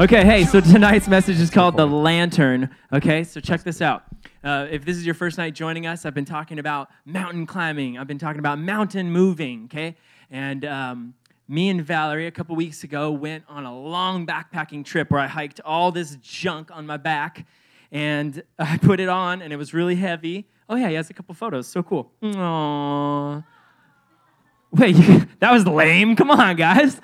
Okay, hey, so tonight's message is called The Lantern. Okay, so check this out. Uh, if this is your first night joining us, I've been talking about mountain climbing, I've been talking about mountain moving, okay? And um, me and Valerie, a couple weeks ago, went on a long backpacking trip where I hiked all this junk on my back and I put it on and it was really heavy. Oh, yeah, he has a couple photos. So cool. Aww. Wait, that was lame. Come on, guys.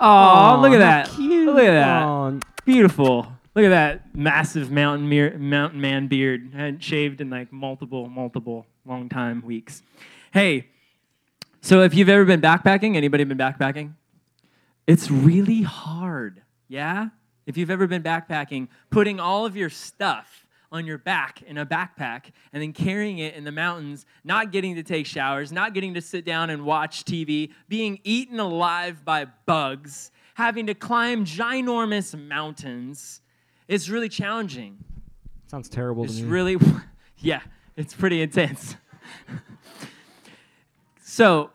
Oh, look at that. cute. Look at that. Aw. Beautiful. Look at that massive mountain, mountain man beard. I hadn't shaved in like multiple, multiple long time weeks. Hey, so if you've ever been backpacking, anybody been backpacking? It's really hard. Yeah? If you've ever been backpacking, putting all of your stuff on your back in a backpack and then carrying it in the mountains, not getting to take showers, not getting to sit down and watch TV, being eaten alive by bugs, having to climb ginormous mountains, it's really challenging. Sounds terrible It's to me. really, yeah, it's pretty intense. so,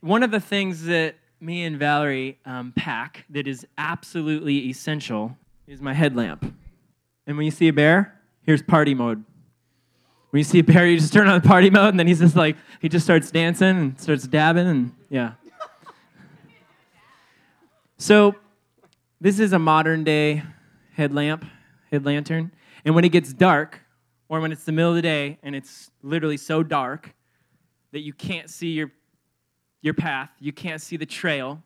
one of the things that me and Valerie um, pack that is absolutely essential is my headlamp. And when you see a bear, here's party mode. When you see a bear, you just turn on the party mode, and then he's just like, he just starts dancing and starts dabbing, and yeah. So, this is a modern day headlamp, head lantern. And when it gets dark, or when it's the middle of the day and it's literally so dark that you can't see your, your path, you can't see the trail,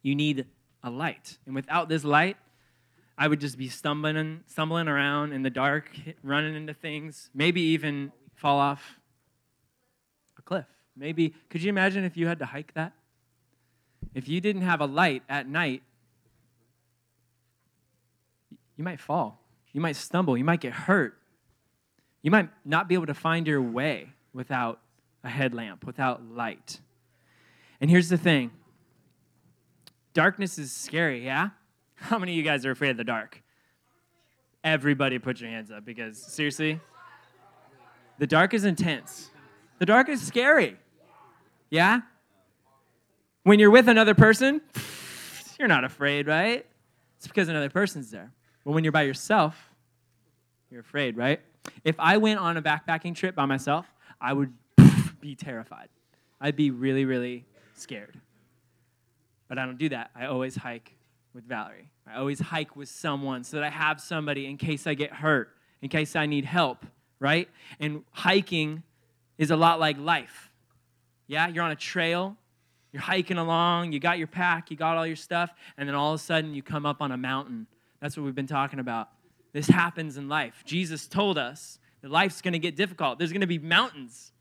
you need a light. And without this light, I would just be stumbling, stumbling around in the dark, running into things, maybe even fall off a cliff. Maybe, could you imagine if you had to hike that? If you didn't have a light at night, you might fall. You might stumble. You might get hurt. You might not be able to find your way without a headlamp, without light. And here's the thing darkness is scary, yeah? How many of you guys are afraid of the dark? Everybody put your hands up because, seriously, the dark is intense. The dark is scary, yeah? When you're with another person, you're not afraid, right? It's because another person's there. But when you're by yourself, you're afraid, right? If I went on a backpacking trip by myself, I would be terrified. I'd be really, really scared. But I don't do that. I always hike with Valerie. I always hike with someone so that I have somebody in case I get hurt, in case I need help, right? And hiking is a lot like life. Yeah, you're on a trail, you're hiking along, you got your pack, you got all your stuff, and then all of a sudden you come up on a mountain. That's what we've been talking about. This happens in life. Jesus told us that life's going to get difficult. There's going to be mountains,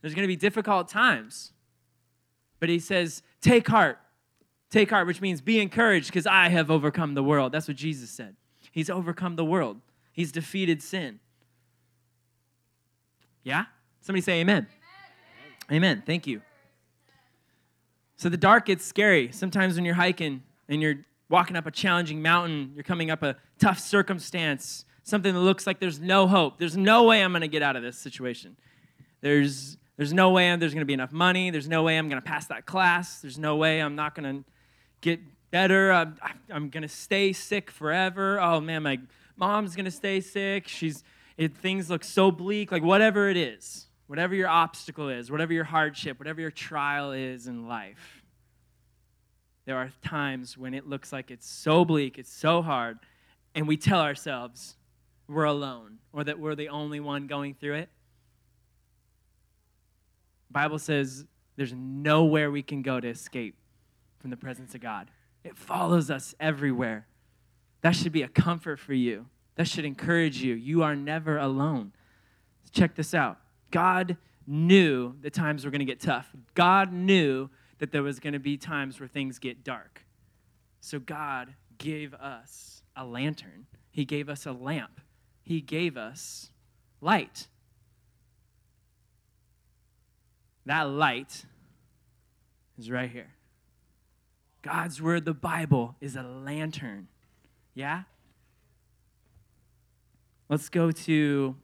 there's going to be difficult times. But he says, Take heart. Take heart, which means be encouraged because I have overcome the world. That's what Jesus said. He's overcome the world, He's defeated sin. Yeah? Somebody say amen. Amen. amen. Thank you. So the dark gets scary. Sometimes when you're hiking and you're walking up a challenging mountain, you're coming up a tough circumstance, something that looks like there's no hope. There's no way I'm going to get out of this situation. There's there's no way there's going to be enough money. There's no way I'm going to pass that class. There's no way I'm not going to get better. I'm, I'm going to stay sick forever. Oh man, my mom's going to stay sick. She's it, things look so bleak. Like whatever it is, whatever your obstacle is, whatever your hardship, whatever your trial is in life, there are times when it looks like it's so bleak, it's so hard, and we tell ourselves we're alone or that we're the only one going through it. Bible says there's nowhere we can go to escape from the presence of God. It follows us everywhere. That should be a comfort for you. That should encourage you. You are never alone. Check this out. God knew the times were going to get tough. God knew that there was going to be times where things get dark. So God gave us a lantern. He gave us a lamp. He gave us light. That light is right here. God's word, the Bible, is a lantern. Yeah? Let's go to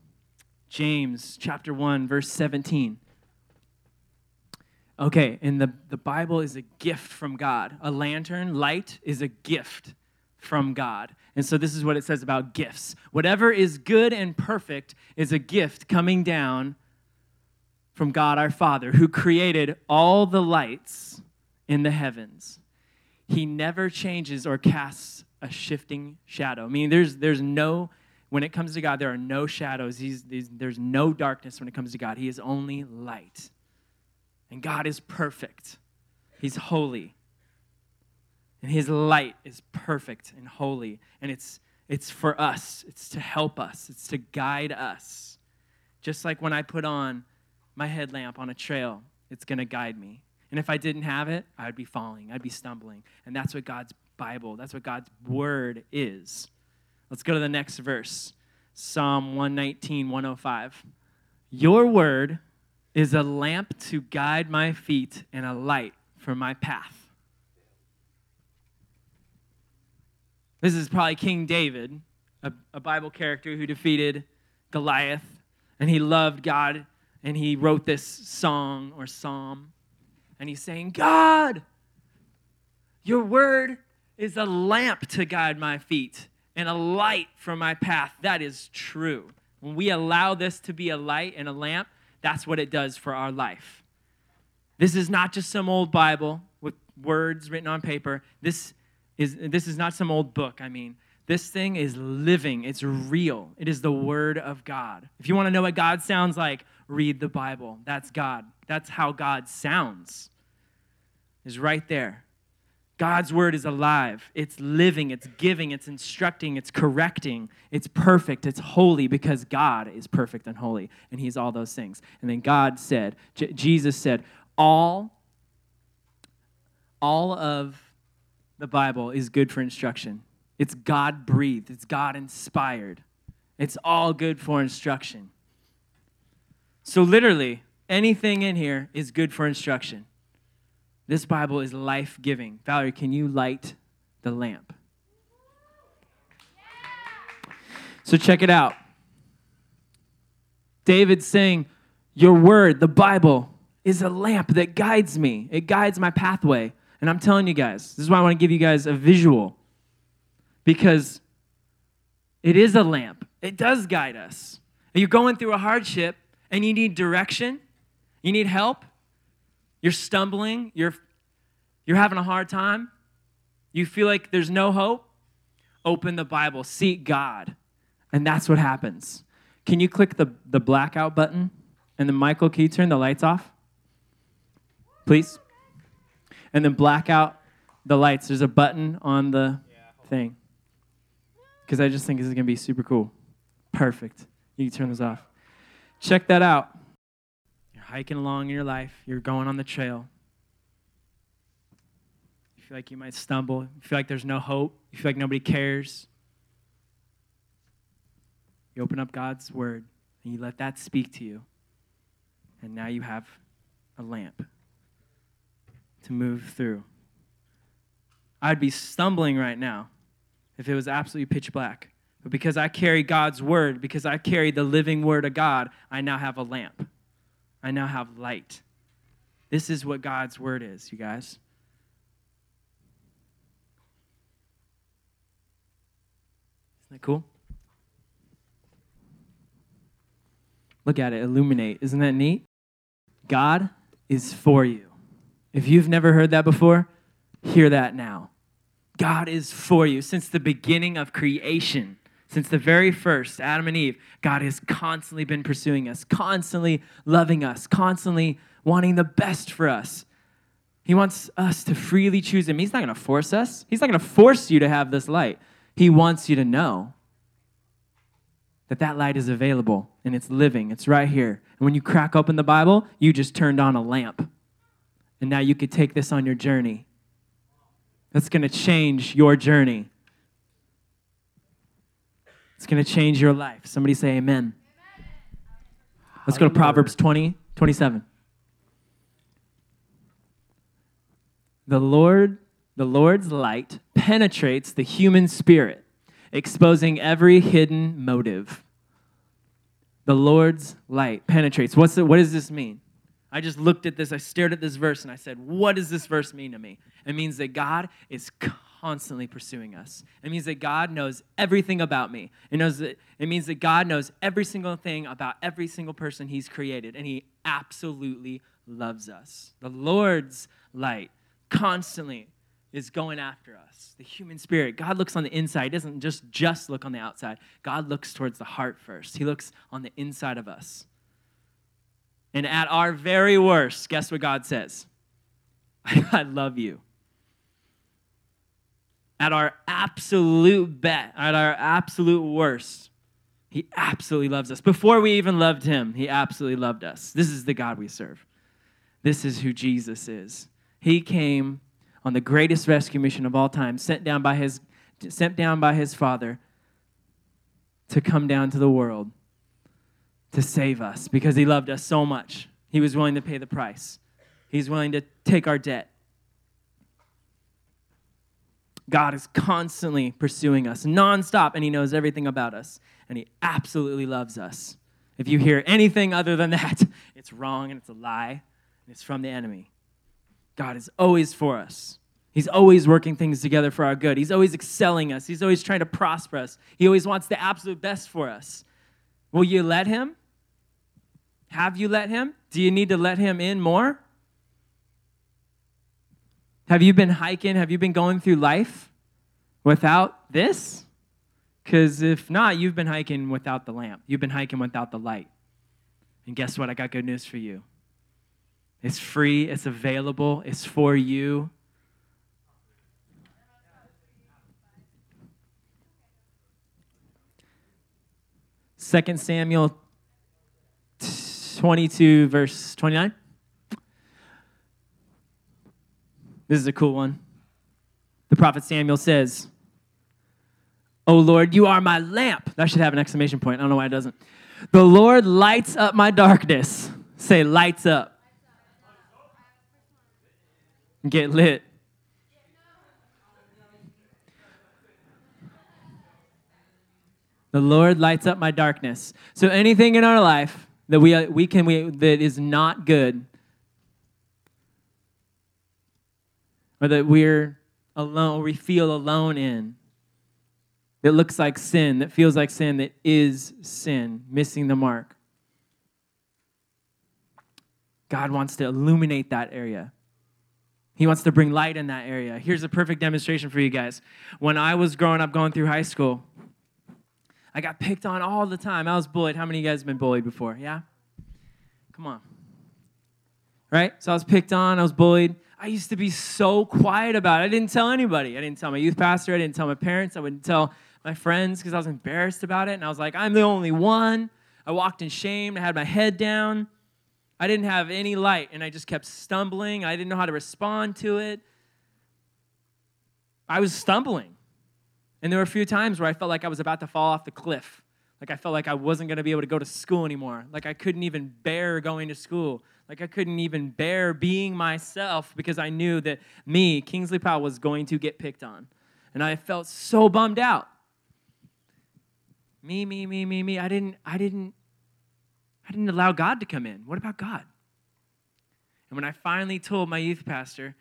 James chapter 1, verse 17. Okay, and the, the Bible is a gift from God. A lantern, light, is a gift from God. And so this is what it says about gifts. Whatever is good and perfect is a gift coming down from God our Father, who created all the lights in the heavens. He never changes or casts a shifting shadow. I mean, there's, there's no, when it comes to God, there are no shadows. He's, he's, there's no darkness when it comes to God. He is only light. And God is perfect, He's holy. And His light is perfect and holy. And it's, it's for us, it's to help us, it's to guide us. Just like when I put on my headlamp on a trail, it's going to guide me. And if I didn't have it, I would be falling, I'd be stumbling. And that's what God's Bible, that's what God's word is. Let's go to the next verse Psalm 119, 105. Your word is a lamp to guide my feet and a light for my path. This is probably King David, a, a, Bible character who defeated Goliath, and he loved God, and he wrote this song or psalm, and he's saying, God, your word is a lamp to guide my feet and a light for my path. That is true. When we allow this to be a light and a lamp, that's what it does for our life. This is not just some old Bible with words written on paper. This is this is not some old book, I mean. This thing is living, it's real. It is the word of God. If you want to know what God sounds like, read the Bible. That's God. That's how God sounds. Is right there. God's word is alive. It's living, it's giving, it's instructing, it's correcting, it's perfect, it's holy because God is perfect and holy, and He's all those things. And then God said, J- Jesus said, all, all of the Bible is good for instruction. It's God breathed, it's God inspired. It's all good for instruction. So, literally, anything in here is good for instruction. This Bible is life giving. Valerie, can you light the lamp? So, check it out. David's saying, Your word, the Bible, is a lamp that guides me, it guides my pathway. And I'm telling you guys, this is why I want to give you guys a visual. Because it is a lamp, it does guide us. You're going through a hardship and you need direction, you need help, you're stumbling, you're, you're having a hard time, you feel like there's no hope, open the Bible, seek God. And that's what happens. Can you click the, the blackout button? And then, Michael, can you turn the lights off? Please? and then black out the lights. There's a button on the thing. Because I just think this is going to be super cool. Perfect. You can turn this off. Check that out. Hiking along in your life, you're going on the trail. You feel like you might stumble, you feel like there's no hope, you feel like nobody cares. You open up God's word and you let that speak to you. And now you have a lamp to move through. I'd be stumbling right now if it was absolutely pitch black. But because I carry God's word, because I carry the living word of God, I now have a lamp. I now have light. This is what God's word is, you guys. Isn't that cool? Look at it, illuminate. Isn't that neat? God is for you. If you've never heard that before, hear that now. God is for you since the beginning of creation. Since the very first, Adam and Eve, God has constantly been pursuing us, constantly loving us, constantly wanting the best for us. He wants us to freely choose Him. He's not going to force us, He's not going to force you to have this light. He wants you to know that that light is available and it's living, it's right here. And when you crack open the Bible, you just turned on a lamp. And now you could take this on your journey. That's going to change your journey. It's going to change your life. Somebody say amen. amen. Let's go to Proverbs 20, 27. The Lord, the Lord's light penetrates the human spirit, exposing every hidden motive. The Lord's light penetrates. What's the, what does this mean? I just looked at this, I stared at this verse, and I said, What does this verse mean to me? It means that God is constantly pursuing us. It means that God knows everything about me. It, knows that, it means that God knows every single thing about every single person He's created, and He absolutely loves us. The Lord's light constantly is going after us. The human spirit. God looks on the inside. He doesn't just just look on the outside. God looks towards the heart first. He looks on the inside of us. And at our very worst, guess what God says? I love you. At our absolute best, at our absolute worst, he absolutely loves us. Before we even loved him, he absolutely loved us. This is the God we serve. This is who Jesus is. He came on the greatest rescue mission of all time, sent down by his, sent down by his Father to come down to the world to save us because he loved us so much. He was willing to pay the price. He's willing to take our debt. God is constantly pursuing us nonstop, and He knows everything about us, and He absolutely loves us. If you hear anything other than that, it's wrong and it's a lie, and it's from the enemy. God is always for us. He's always working things together for our good. He's always excelling us. He's always trying to prosper us. He always wants the absolute best for us. Will you let Him? Have you let Him? Do you need to let Him in more? Have you been hiking? Have you been going through life without this? Because if not, you've been hiking without the lamp. You've been hiking without the light. And guess what? I got good news for you. It's free, it's available, it's for you. Second Samuel 22, verse 29. This is a cool one. The prophet Samuel says, Oh Lord, you are my lamp. That should have an exclamation point. I don't know why it doesn't. The Lord lights up my darkness. Say, lights up. Get lit. The Lord lights up my darkness. So anything in our life that we, we can we, that is not good, or that we're alone, or we feel alone in, that looks like sin, that feels like sin, that is sin, missing the mark. God wants to illuminate that area. He wants to bring light in that area. Here's a perfect demonstration for you guys. When I was growing up, going through high school, I got picked on all the time. I was bullied. How many of you guys have been bullied before? Yeah? Come on. Right? So I was picked on, I was bullied. I used to be so quiet about it. I didn't tell anybody. I didn't tell my youth pastor, I didn't tell my parents, I wouldn't tell my friends because I was embarrassed about it. And I was like, I'm the only one. I walked in shame, I had my head down. I didn't have any light and I just kept stumbling. I didn't know how to respond to it. I was stumbling. And there were a few times where I felt like I was about to fall off the cliff. Like I felt like I wasn't going to be able to go to school anymore. Like I couldn't even bear going to school. Like I couldn't even bear being myself because I knew that me, Kingsley Powell, was going to get picked on. And I felt so bummed out. Me, me, me, me, me. I didn't, I didn't I didn't allow God to come in. What about God? And when I finally told my youth pastor,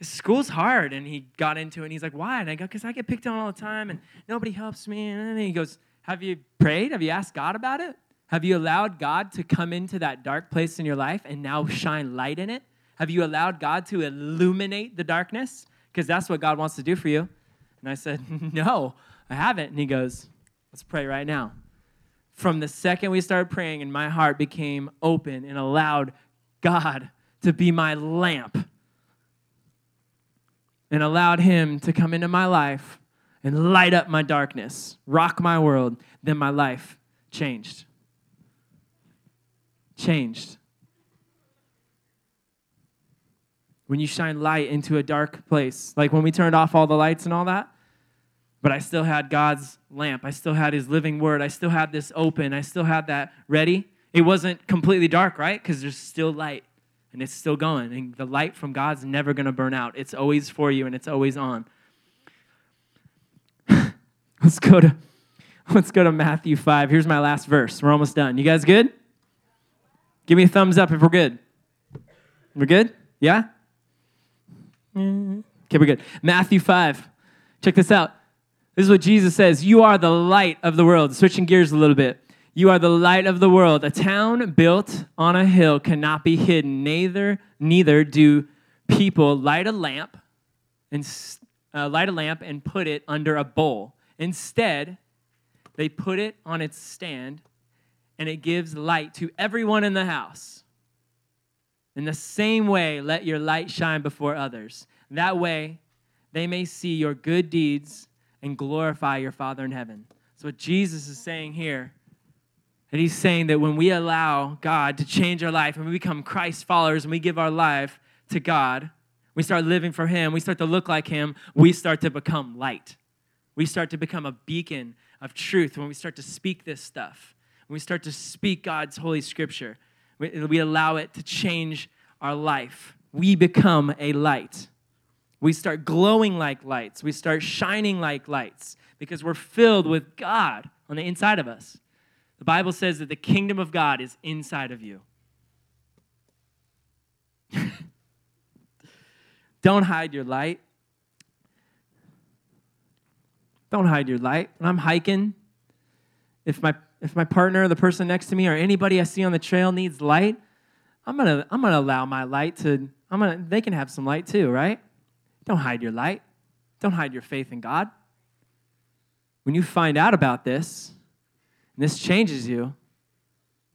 school's hard, and he got into it, and he's like, why? And I go, because I get picked on all the time, and nobody helps me. And then he goes, have you prayed? Have you asked God about it? Have you allowed God to come into that dark place in your life and now shine light in it? Have you allowed God to illuminate the darkness? Because that's what God wants to do for you. And I said, No, I haven't. And he goes, Let's pray right now from the second we started praying and my heart became open and allowed God to be my lamp and allowed Him to come into my life and light up my darkness, rock my world, then my life changed. Changed. When you shine light into a dark place, like when we turned off all the lights and all that, but I still had God's lamp. I still had His living word. I still had this open. I still had that ready. It wasn't completely dark, right? Because there's still light and it's still going. And the light from God's never going to burn out. It's always for you and it's always on. let's go to let's go to Matthew 5. Here's my last verse. We're almost done. You guys good? Give me a thumbs up if we're good. We're good? Yeah? Okay, we're good. Matthew 5. Check this out. This is what Jesus says You are the light of the world. Switching gears a little bit. You are the light of the world. A town built on a hill cannot be hidden. Neither, neither do people light a lamp and uh, light a lamp and put it under a bowl. Instead, they put it on its stand, and it gives light to everyone in the house. In the same way, let your light shine before others. That way, they may see your good deeds and glorify your Father in heaven. So, what Jesus is saying here, and he's saying that when we allow God to change our life and we become Christ followers and we give our life to God, we start living for Him, we start to look like Him, we start to become light. We start to become a beacon of truth when we start to speak this stuff. We start to speak God's holy scripture, we, we allow it to change our life. We become a light. We start glowing like lights. We start shining like lights because we're filled with God on the inside of us. The Bible says that the kingdom of God is inside of you. Don't hide your light. Don't hide your light. When I'm hiking, if my if my partner, the person next to me, or anybody I see on the trail needs light, I'm gonna I'm gonna allow my light to I'm gonna they can have some light too, right? Don't hide your light. Don't hide your faith in God. When you find out about this, and this changes you,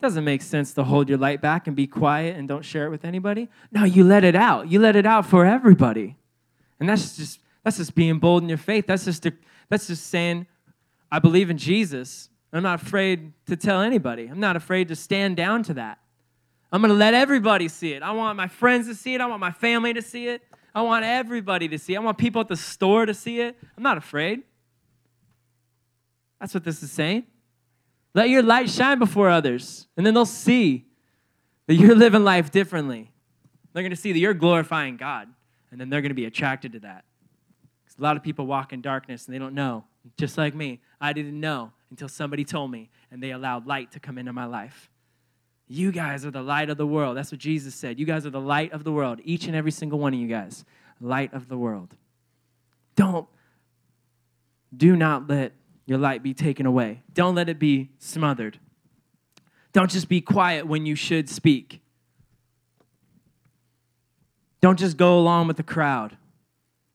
doesn't make sense to hold your light back and be quiet and don't share it with anybody. No, you let it out. You let it out for everybody. And that's just that's just being bold in your faith. That's just a, that's just saying I believe in Jesus. I'm not afraid to tell anybody. I'm not afraid to stand down to that. I'm going to let everybody see it. I want my friends to see it. I want my family to see it. I want everybody to see it. I want people at the store to see it. I'm not afraid. That's what this is saying. Let your light shine before others, and then they'll see that you're living life differently. They're going to see that you're glorifying God, and then they're going to be attracted to that. Because a lot of people walk in darkness and they don't know. Just like me, I didn't know until somebody told me, and they allowed light to come into my life. You guys are the light of the world. That's what Jesus said. You guys are the light of the world. Each and every single one of you guys, light of the world. Don't, do not let your light be taken away. Don't let it be smothered. Don't just be quiet when you should speak. Don't just go along with the crowd.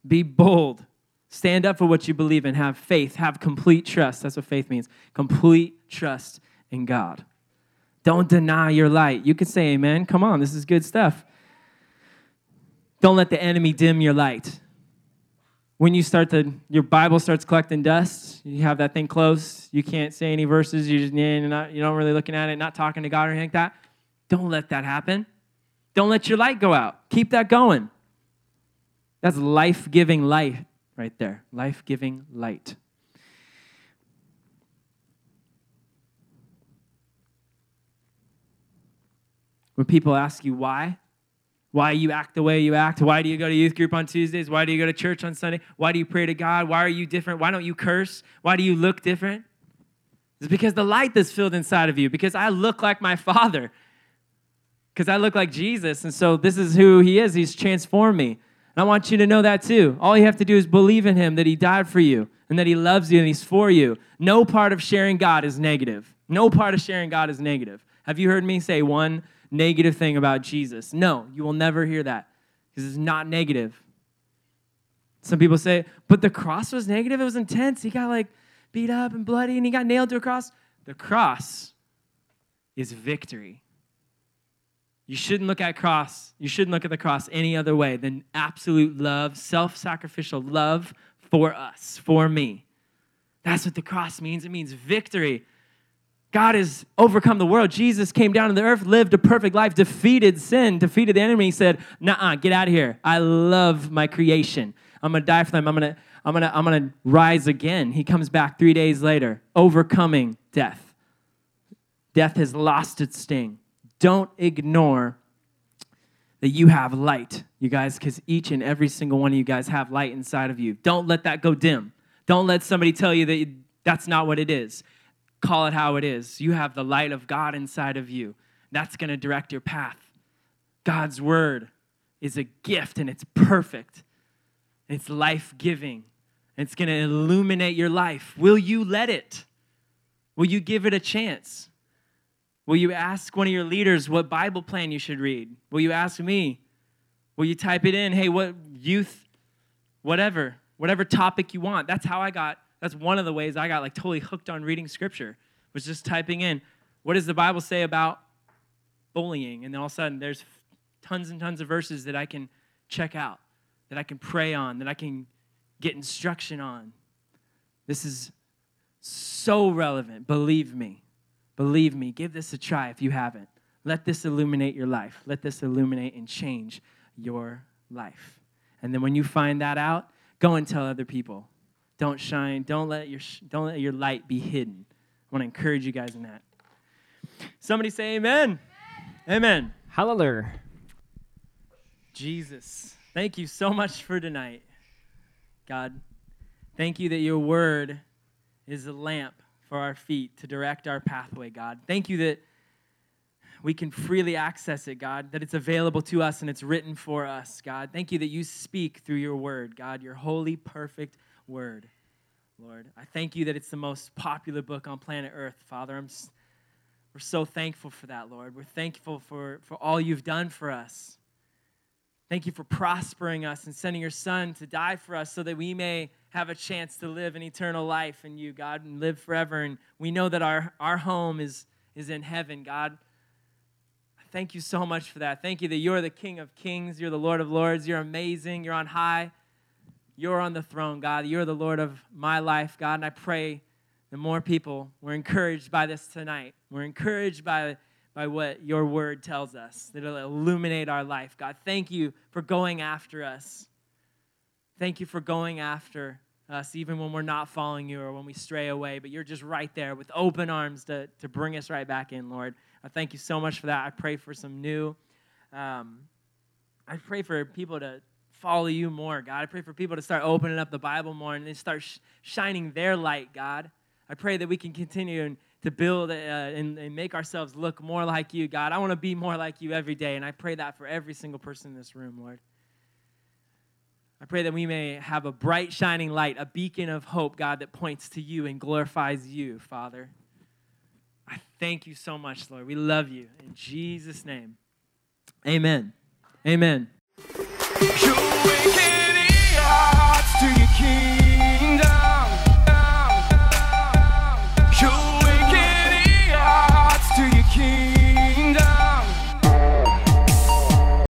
Be bold. Stand up for what you believe in. Have faith. Have complete trust. That's what faith means complete trust in God. Don't deny your light. You can say amen. Come on, this is good stuff. Don't let the enemy dim your light when you start to your bible starts collecting dust you have that thing close you can't say any verses you're just you're not you don't really looking at it not talking to god or anything like that don't let that happen don't let your light go out keep that going that's life-giving light right there life-giving light when people ask you why why you act the way you act. Why do you go to youth group on Tuesdays? Why do you go to church on Sunday? Why do you pray to God? Why are you different? Why don't you curse? Why do you look different? It's because the light that's filled inside of you, because I look like my Father, because I look like Jesus. And so this is who He is. He's transformed me. I want you to know that too. All you have to do is believe in Him, that He died for you, and that He loves you and He's for you. No part of sharing God is negative. No part of sharing God is negative. Have you heard me say one negative thing about Jesus. No, you will never hear that because it's not negative. Some people say, but the cross was negative. It was intense. He got like beat up and bloody and he got nailed to a cross. The cross is victory. You shouldn't look at cross. You shouldn't look at the cross any other way than absolute love, self-sacrificial love for us, for me. That's what the cross means. It means victory. God has overcome the world. Jesus came down to the earth, lived a perfect life, defeated sin, defeated the enemy. He said, Nah, get out of here. I love my creation. I'm gonna die for them. I'm gonna, I'm gonna, I'm gonna rise again. He comes back three days later, overcoming death. Death has lost its sting. Don't ignore that you have light, you guys, because each and every single one of you guys have light inside of you. Don't let that go dim. Don't let somebody tell you that that's not what it is call it how it is. You have the light of God inside of you. That's going to direct your path. God's word is a gift and it's perfect. It's life giving It's going to illuminate your life. Will you let it? Will you give it a chance? Will you ask one of your leaders what Bible plan you should read? Will you ask me? Will you type it in? Hey, what youth, whatever, whatever topic you want. That's how I got, that's one of the ways I got like totally hooked on reading scripture, was just typing in, what does the Bible say about bullying? And then all of a sudden, there's tons and tons of verses that I can check out, that I can pray on, that I can get instruction on. This is so relevant. Believe me. Believe me. Give this a try if you haven't. Let this illuminate your life. Let this illuminate and change your life. And then when you find that out, go and tell other people. Don't shine. Don't let your, don't let your light be hidden. I want to encourage you guys in that. Somebody say amen. Amen. amen. Hallelujah. Jesus, thank you so much for tonight. God, thank you that your word is a lamp for our feet to direct our pathway, God. Thank you that we can freely access it, God, that it's available to us and it's written for us, God. Thank you that you speak through your word, God, your holy, perfect word, Lord. I thank you that it's the most popular book on planet Earth, Father. I'm, we're so thankful for that, Lord. We're thankful for, for all you've done for us. Thank you for prospering us and sending your son to die for us so that we may have a chance to live an eternal life in you, God, and live forever. And we know that our, our home is, is in heaven, God. Thank you so much for that. Thank you that you're the King of Kings, you're the Lord of Lords, you're amazing, you're on high, you're on the throne, God. You're the Lord of my life, God. And I pray that more people were encouraged by this tonight. We're encouraged by by what your word tells us, that it'll illuminate our life. God, thank you for going after us. Thank you for going after us, even when we're not following you or when we stray away, but you're just right there with open arms to, to bring us right back in, Lord. I thank you so much for that. I pray for some new, um, I pray for people to follow you more, God. I pray for people to start opening up the Bible more and then start sh- shining their light, God. I pray that we can continue and to build uh, and, and make ourselves look more like you, God. I want to be more like you every day. And I pray that for every single person in this room, Lord. I pray that we may have a bright, shining light, a beacon of hope, God, that points to you and glorifies you, Father. I thank you so much, Lord. We love you. In Jesus' name, amen. Amen.